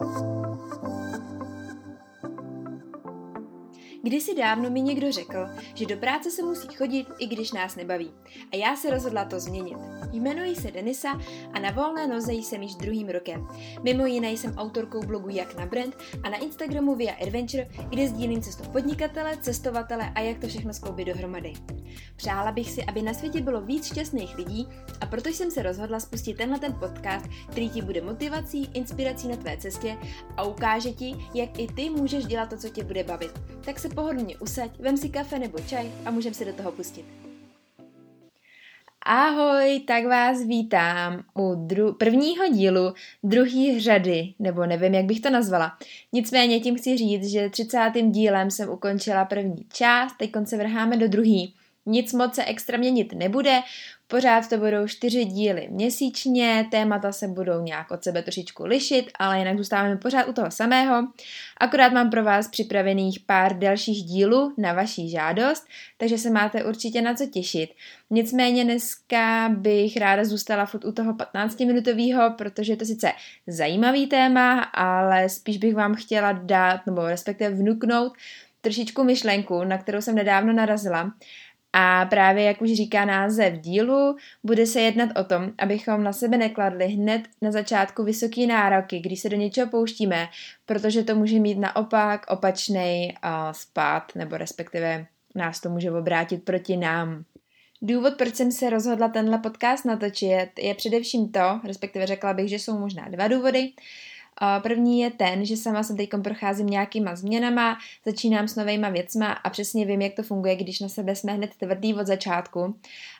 Música Kdysi dávno mi někdo řekl, že do práce se musí chodit, i když nás nebaví. A já se rozhodla to změnit. Jmenuji se Denisa a na volné noze jsem již druhým rokem. Mimo jiné jsem autorkou blogu Jak na brand a na Instagramu Via Adventure, kde sdílím cestu podnikatele, cestovatele a jak to všechno skloubit dohromady. Přála bych si, aby na světě bylo víc šťastných lidí a proto jsem se rozhodla spustit tenhle ten podcast, který ti bude motivací, inspirací na tvé cestě a ukáže ti, jak i ty můžeš dělat to, co tě bude bavit. Tak se pohodlně usaď, vem si kafe nebo čaj a můžeme se do toho pustit. Ahoj, tak vás vítám u dru- prvního dílu druhé řady, nebo nevím, jak bych to nazvala. Nicméně tím chci říct, že 30. dílem jsem ukončila první část, teď se vrháme do druhý. Nic moc se extra měnit nebude, Pořád to budou čtyři díly měsíčně, témata se budou nějak od sebe trošičku lišit, ale jinak zůstáváme pořád u toho samého. Akorát mám pro vás připravených pár dalších dílů na vaší žádost, takže se máte určitě na co těšit. Nicméně dneska bych ráda zůstala furt u toho 15-minutového, protože je to sice zajímavý téma, ale spíš bych vám chtěla dát, nebo respektive vnuknout, trošičku myšlenku, na kterou jsem nedávno narazila a právě, jak už říká název dílu, bude se jednat o tom, abychom na sebe nekladli hned na začátku vysoký nároky, když se do něčeho pouštíme, protože to může mít naopak opačný spát, nebo respektive nás to může obrátit proti nám. Důvod, proč jsem se rozhodla tenhle podcast natočit, je především to, respektive řekla bych, že jsou možná dva důvody. První je ten, že sama se teď procházím nějakýma změnama, začínám s novýma věcma a přesně vím, jak to funguje, když na sebe jsme hned tvrdý od začátku.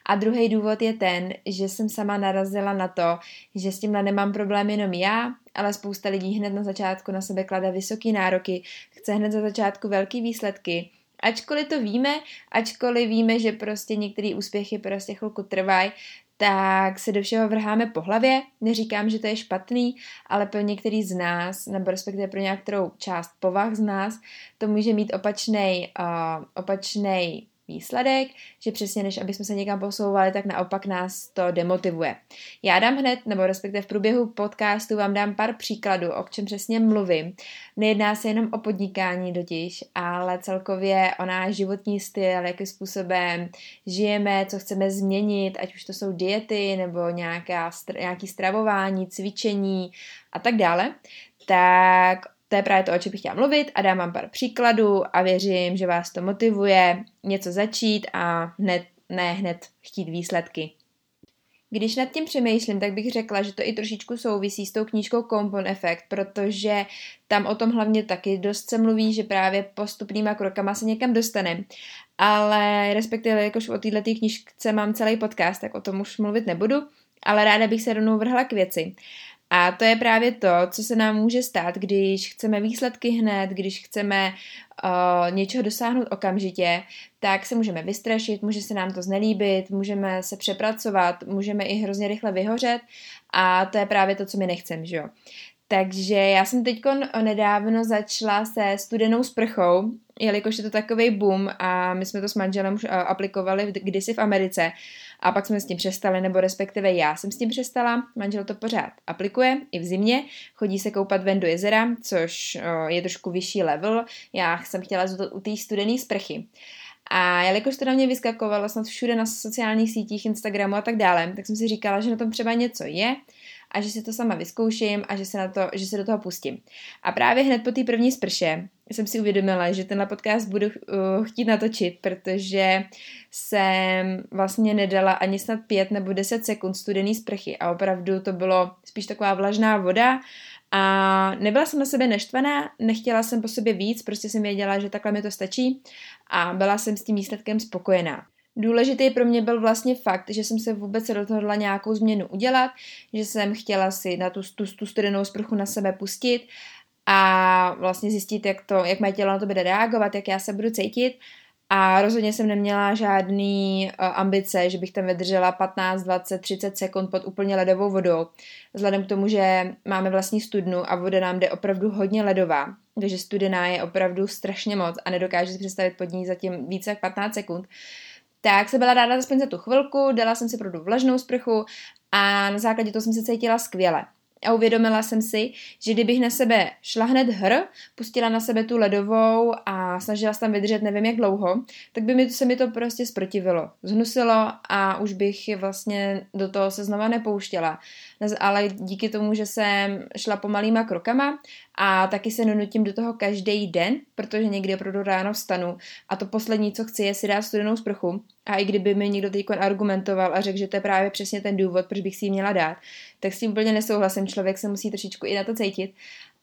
A druhý důvod je ten, že jsem sama narazila na to, že s tímhle nemám problém jenom já, ale spousta lidí hned na začátku na sebe klade vysoký nároky, chce hned za začátku velký výsledky, Ačkoliv to víme, ačkoliv víme, že prostě některé úspěchy prostě chvilku trvají, tak se do všeho vrháme po hlavě. Neříkám, že to je špatný, ale pro některý z nás, nebo respektive pro nějakou část povah z nás, to může mít opačný uh, opačnej výsledek, že přesně než aby jsme se někam posouvali, tak naopak nás to demotivuje. Já dám hned, nebo respektive v průběhu podcastu vám dám pár příkladů, o čem přesně mluvím. Nejedná se jenom o podnikání totiž, ale celkově o náš životní styl, jakým způsobem žijeme, co chceme změnit, ať už to jsou diety nebo nějaká, nějaký stravování, cvičení a tak dále. Tak to je právě to, o čem bych chtěla mluvit a dám vám pár příkladů a věřím, že vás to motivuje něco začít a hned, ne hned chtít výsledky. Když nad tím přemýšlím, tak bych řekla, že to i trošičku souvisí s tou knížkou Compound Effect, protože tam o tom hlavně taky dost se mluví, že právě postupnýma krokama se někam dostaneme. Ale respektive, jakož o této knížce mám celý podcast, tak o tom už mluvit nebudu, ale ráda bych se rovnou vrhla k věci. A to je právě to, co se nám může stát, když chceme výsledky hned, když chceme uh, něčeho dosáhnout okamžitě, tak se můžeme vystrašit, může se nám to znelíbit, můžeme se přepracovat, můžeme i hrozně rychle vyhořet a to je právě to, co my nechceme, že jo. Takže já jsem teď nedávno začala se studenou sprchou, jelikož je to takový boom a my jsme to s manželem už aplikovali kdysi v Americe a pak jsme s tím přestali, nebo respektive já jsem s tím přestala, manžel to pořád aplikuje i v zimě, chodí se koupat ven do jezera, což je trošku vyšší level, já jsem chtěla u té studené sprchy. A jelikož to na mě vyskakovalo snad všude na sociálních sítích, Instagramu a tak dále, tak jsem si říkala, že na tom třeba něco je a že si to sama vyzkouším a že se, na to, že se do toho pustím. A právě hned po té první sprše jsem si uvědomila, že tenhle podcast budu uh, chtít natočit, protože jsem vlastně nedala ani snad pět nebo deset sekund studený sprchy a opravdu to bylo spíš taková vlažná voda a nebyla jsem na sebe neštvaná, nechtěla jsem po sobě víc, prostě jsem věděla, že takhle mi to stačí a byla jsem s tím výsledkem spokojená. Důležitý pro mě byl vlastně fakt, že jsem se vůbec rozhodla nějakou změnu udělat, že jsem chtěla si na tu, tu, tu studenou sprchu na sebe pustit a vlastně zjistit, jak, to, jak mé tělo na to bude reagovat, jak já se budu cítit. A rozhodně jsem neměla žádný uh, ambice, že bych tam vydržela 15, 20, 30 sekund pod úplně ledovou vodou. Vzhledem k tomu, že máme vlastní studnu a voda nám jde opravdu hodně ledová, takže studená je opravdu strašně moc a nedokážu si představit pod ní zatím více jak 15 sekund, tak se byla ráda aspoň za tu chvilku, dala jsem si opravdu vlažnou sprchu a na základě toho jsem se cítila skvěle. a uvědomila jsem si, že kdybych na sebe šla hned hr, pustila na sebe tu ledovou a snažila se tam vydržet nevím jak dlouho, tak by mi, se mi to prostě sprotivilo. Zhnusilo a už bych vlastně do toho se znova nepouštěla. Ale díky tomu, že jsem šla pomalýma krokama a taky se nenutím do toho každý den, protože někdy opravdu ráno vstanu a to poslední, co chci, je si dát studenou sprchu. A i kdyby mi někdo teď argumentoval a řekl, že to je právě přesně ten důvod, proč bych si ji měla dát, tak s tím úplně nesouhlasím. Člověk se musí trošičku i na to cítit.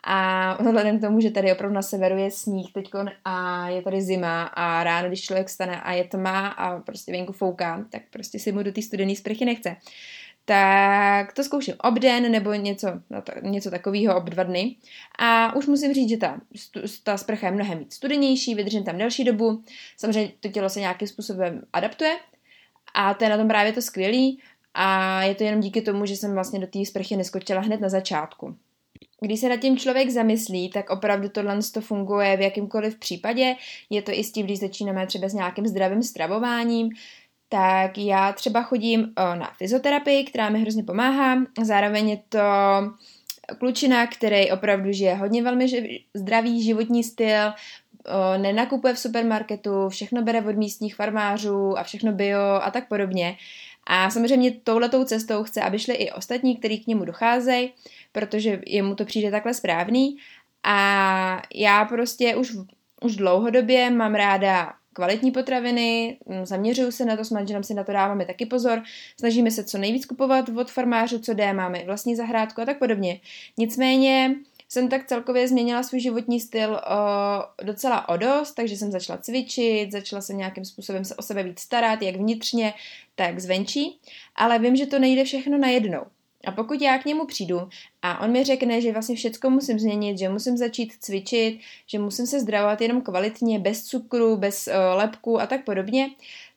A vzhledem k tomu, že tady opravdu na severu je sníh teď a je tady zima a ráno, když člověk stane a je tma a prostě venku fouká, tak prostě si mu do té studené sprchy nechce tak to zkouším obden nebo něco, no něco takového ob dva dny. A už musím říct, že ta, ta sprcha je mnohem víc studenější, vydržím tam delší dobu. Samozřejmě to tělo se nějakým způsobem adaptuje a to je na tom právě to skvělý. A je to jenom díky tomu, že jsem vlastně do té sprchy neskočila hned na začátku. Když se nad tím člověk zamyslí, tak opravdu tohle to funguje v jakýmkoliv případě. Je to i s tím, když začínáme třeba s nějakým zdravým stravováním, tak já třeba chodím na fyzoterapii, která mi hrozně pomáhá. Zároveň je to klučina, který opravdu žije hodně velmi zdravý životní styl, nenakupuje v supermarketu, všechno bere od místních farmářů a všechno bio a tak podobně. A samozřejmě touhletou cestou chce, aby šli i ostatní, kteří k němu docházejí, protože jemu to přijde takhle správný. A já prostě už, už dlouhodobě mám ráda kvalitní potraviny, mm, zaměřuju se na to, s manželem si na to dáváme taky pozor, snažíme se co nejvíc kupovat od farmářů, co jde, máme vlastní zahrádku a tak podobně. Nicméně jsem tak celkově změnila svůj životní styl o, docela o dost, takže jsem začala cvičit, začala jsem nějakým způsobem se o sebe víc starat, jak vnitřně, tak zvenčí, ale vím, že to nejde všechno najednou. A pokud já k němu přijdu a on mi řekne, že vlastně všecko musím změnit, že musím začít cvičit, že musím se zdravovat jenom kvalitně, bez cukru, bez uh, lepku a tak podobně,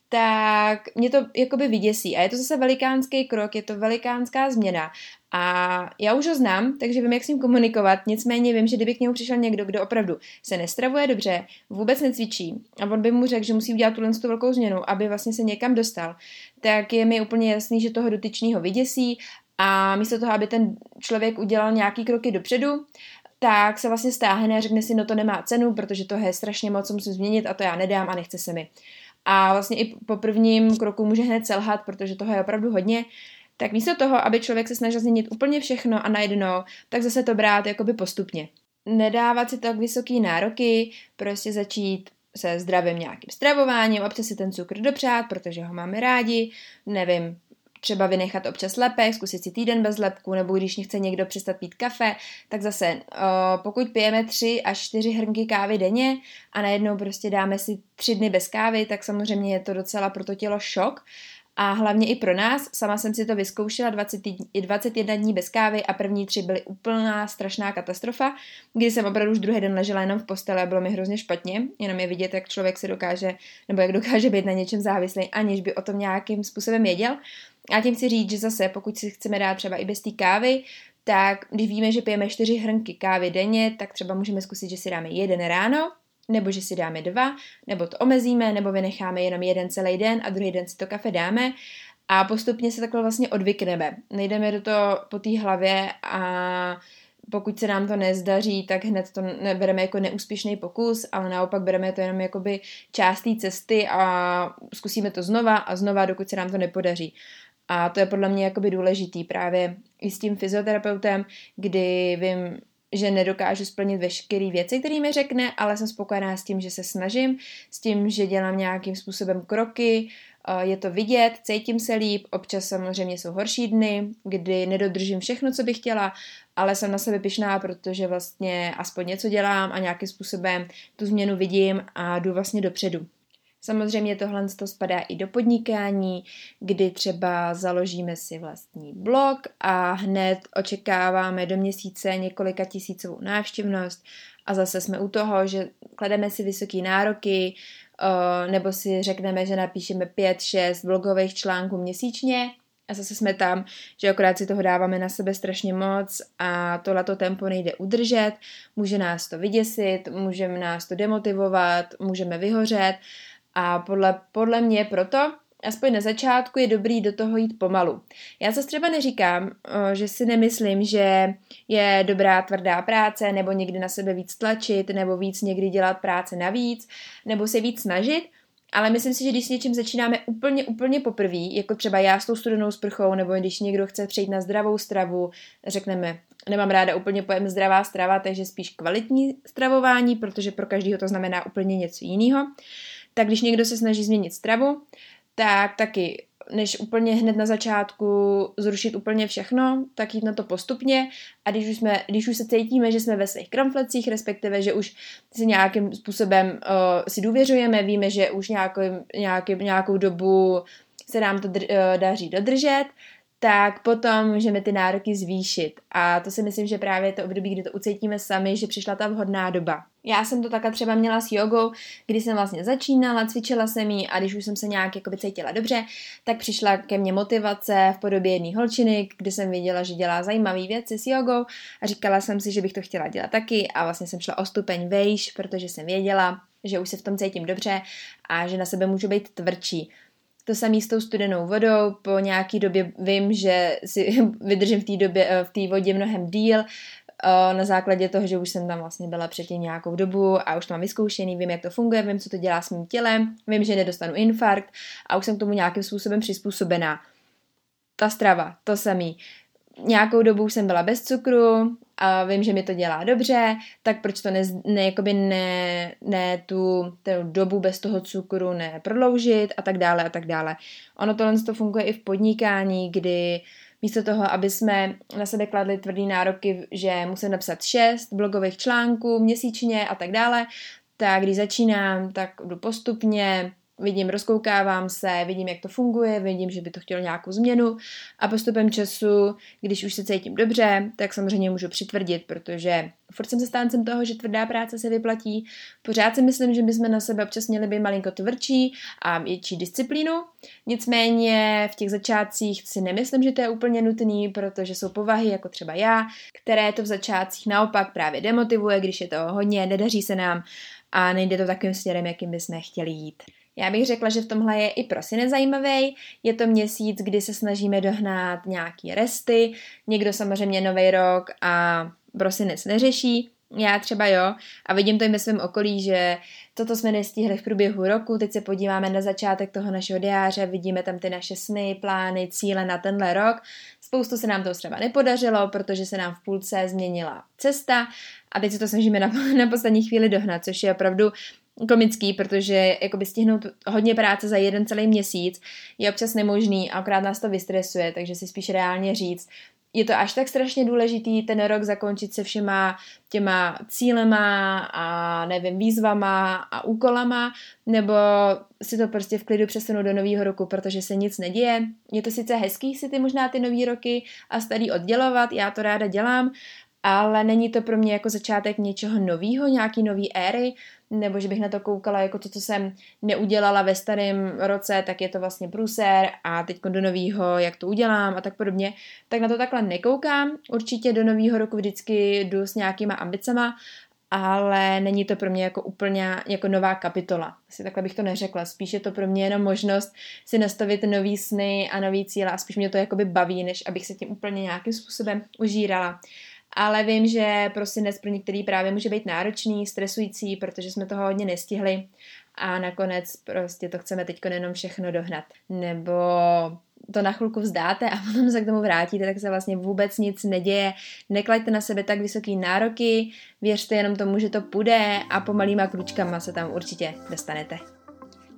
tak mě to jakoby vyděsí. A je to zase velikánský krok, je to velikánská změna. A já už ho znám, takže vím, jak s ním komunikovat. Nicméně vím, že kdyby k němu přišel někdo, kdo opravdu se nestravuje dobře, vůbec necvičí, a on by mu řekl, že musí udělat tuhle tu velkou změnu, aby vlastně se někam dostal, tak je mi úplně jasný, že toho dotyčního vyděsí a místo toho, aby ten člověk udělal nějaký kroky dopředu, tak se vlastně stáhne a řekne si, no to nemá cenu, protože to je strašně moc, co musím změnit a to já nedám a nechce se mi. A vlastně i po prvním kroku může hned selhat, protože toho je opravdu hodně. Tak místo toho, aby člověk se snažil změnit úplně všechno a najednou, tak zase to brát jakoby postupně. Nedávat si tak vysoký nároky, prostě začít se zdravým nějakým stravováním, občas si ten cukr dopřát, protože ho máme rádi, nevím, třeba vynechat občas lepek, zkusit si týden bez lepku, nebo když chce někdo přestat pít kafe, tak zase pokud pijeme tři až čtyři hrnky kávy denně a najednou prostě dáme si tři dny bez kávy, tak samozřejmě je to docela pro to tělo šok. A hlavně i pro nás, sama jsem si to vyzkoušela 20, 21 dní bez kávy a první tři byly úplná strašná katastrofa, kdy jsem opravdu už druhý den ležela jenom v posteli a bylo mi hrozně špatně, jenom je vidět, jak člověk se dokáže, nebo jak dokáže být na něčem závislý, aniž by o tom nějakým způsobem věděl. A tím chci říct, že zase, pokud si chceme dát třeba i bez té kávy, tak když víme, že pijeme čtyři hrnky kávy denně, tak třeba můžeme zkusit, že si dáme jeden ráno, nebo že si dáme dva, nebo to omezíme, nebo vynecháme jenom jeden celý den a druhý den si to kafe dáme a postupně se takhle vlastně odvykneme. Nejdeme do toho po té hlavě a pokud se nám to nezdaří, tak hned to nebereme jako neúspěšný pokus, ale naopak bereme to jenom jakoby část té cesty a zkusíme to znova a znova, dokud se nám to nepodaří. A to je podle mě jakoby důležitý právě i s tím fyzioterapeutem, kdy vím, že nedokážu splnit veškeré věci, které mi řekne, ale jsem spokojená s tím, že se snažím, s tím, že dělám nějakým způsobem kroky, je to vidět, cítím se líp, občas samozřejmě jsou horší dny, kdy nedodržím všechno, co bych chtěla, ale jsem na sebe pišná, protože vlastně aspoň něco dělám a nějakým způsobem tu změnu vidím a jdu vlastně dopředu. Samozřejmě tohle to spadá i do podnikání, kdy třeba založíme si vlastní blog a hned očekáváme do měsíce několika tisícovou návštěvnost a zase jsme u toho, že klademe si vysoké nároky, nebo si řekneme, že napíšeme 5-6 blogových článků měsíčně a zase jsme tam, že akorát si toho dáváme na sebe strašně moc a tohleto tempo nejde udržet, může nás to vyděsit, může nás to demotivovat, můžeme vyhořet a podle, podle mě proto aspoň na začátku je dobrý do toho jít pomalu. Já zase třeba neříkám, že si nemyslím, že je dobrá tvrdá práce, nebo někdy na sebe víc tlačit, nebo víc někdy dělat práce navíc, nebo se víc snažit, ale myslím si, že když s něčím začínáme úplně, úplně poprvé, jako třeba já s tou studenou sprchou, nebo když někdo chce přejít na zdravou stravu, řekneme, nemám ráda úplně pojem zdravá strava, takže spíš kvalitní stravování, protože pro každého to znamená úplně něco jiného. Tak když někdo se snaží změnit stravu, tak taky než úplně hned na začátku zrušit úplně všechno, tak jít na to postupně. A když už, jsme, když už se cítíme, že jsme ve svých kramflecích, respektive, že už si nějakým způsobem uh, si důvěřujeme, víme, že už nějakou, nějaký, nějakou dobu se nám to dr, uh, daří dodržet, tak potom můžeme ty nároky zvýšit. A to si myslím, že právě je to období, kdy to ucítíme sami, že přišla ta vhodná doba. Já jsem to takhle třeba měla s jogou, kdy jsem vlastně začínala, cvičila jsem ji a když už jsem se nějak jako cítila dobře, tak přišla ke mně motivace v podobě jedné holčiny, kdy jsem viděla, že dělá zajímavé věci s jogou a říkala jsem si, že bych to chtěla dělat taky a vlastně jsem šla o stupeň vejš, protože jsem věděla, že už se v tom cítím dobře a že na sebe můžu být tvrdší. To samé s tou studenou vodou, po nějaký době vím, že si vydržím v té době, eh, v té vodě mnohem díl, eh, na základě toho, že už jsem tam vlastně byla předtím nějakou dobu a už to mám vyzkoušený, vím, jak to funguje, vím, co to dělá s mým tělem, vím, že nedostanu infarkt a už jsem k tomu nějakým způsobem přizpůsobená. Ta strava, to samý nějakou dobu jsem byla bez cukru a vím, že mi to dělá dobře, tak proč to ne, ne, jakoby ne, ne tu, tu dobu bez toho cukru neprodloužit a tak dále a tak dále. Ono tohle to funguje i v podnikání, kdy místo toho, aby jsme na sebe kladli tvrdý nároky, že musím napsat šest blogových článků měsíčně a tak dále, tak když začínám, tak jdu postupně, vidím, rozkoukávám se, vidím, jak to funguje, vidím, že by to chtělo nějakou změnu a postupem času, když už se cítím dobře, tak samozřejmě můžu přitvrdit, protože furt jsem se stáncem toho, že tvrdá práce se vyplatí. Pořád si myslím, že bychom na sebe občas měli být malinko tvrdší a větší disciplínu. Nicméně v těch začátcích si nemyslím, že to je úplně nutný, protože jsou povahy, jako třeba já, které to v začátcích naopak právě demotivuje, když je to hodně, nedaří se nám a nejde to takovým směrem, jakým bychom chtěli jít. Já bych řekla, že v tomhle je i prosinec zajímavý. Je to měsíc, kdy se snažíme dohnat nějaký resty. Někdo samozřejmě nový rok a prosinec neřeší. Já třeba jo. A vidím to i ve svém okolí, že toto jsme nestihli v průběhu roku. Teď se podíváme na začátek toho našeho diáře, vidíme tam ty naše sny, plány, cíle na tenhle rok. Spoustu se nám to třeba nepodařilo, protože se nám v půlce změnila cesta a teď se to snažíme na, na poslední chvíli dohnat, což je opravdu komický, protože jakoby stihnout hodně práce za jeden celý měsíc je občas nemožný a akorát nás to vystresuje, takže si spíš reálně říct, je to až tak strašně důležitý ten rok zakončit se všema těma cílema a nevím, výzvama a úkolama, nebo si to prostě v klidu přesunu do nového roku, protože se nic neděje. Je to sice hezký si ty možná ty nový roky a starý oddělovat, já to ráda dělám, ale není to pro mě jako začátek něčeho nového, nějaký nový éry, nebo že bych na to koukala jako to, co jsem neudělala ve starém roce, tak je to vlastně průser a teď do nového, jak to udělám a tak podobně, tak na to takhle nekoukám. Určitě do nového roku vždycky jdu s nějakýma ambicema, ale není to pro mě jako úplně jako nová kapitola. Asi takhle bych to neřekla. Spíš je to pro mě jenom možnost si nastavit nový sny a nový cíle a spíš mě to jakoby baví, než abych se tím úplně nějakým způsobem užírala ale vím, že prosinec pro některý právě může být náročný, stresující, protože jsme toho hodně nestihli a nakonec prostě to chceme teď jenom všechno dohnat. Nebo to na chvilku vzdáte a potom se k tomu vrátíte, tak se vlastně vůbec nic neděje. Neklaďte na sebe tak vysoký nároky, věřte jenom tomu, že to půjde a pomalýma kručkama se tam určitě dostanete.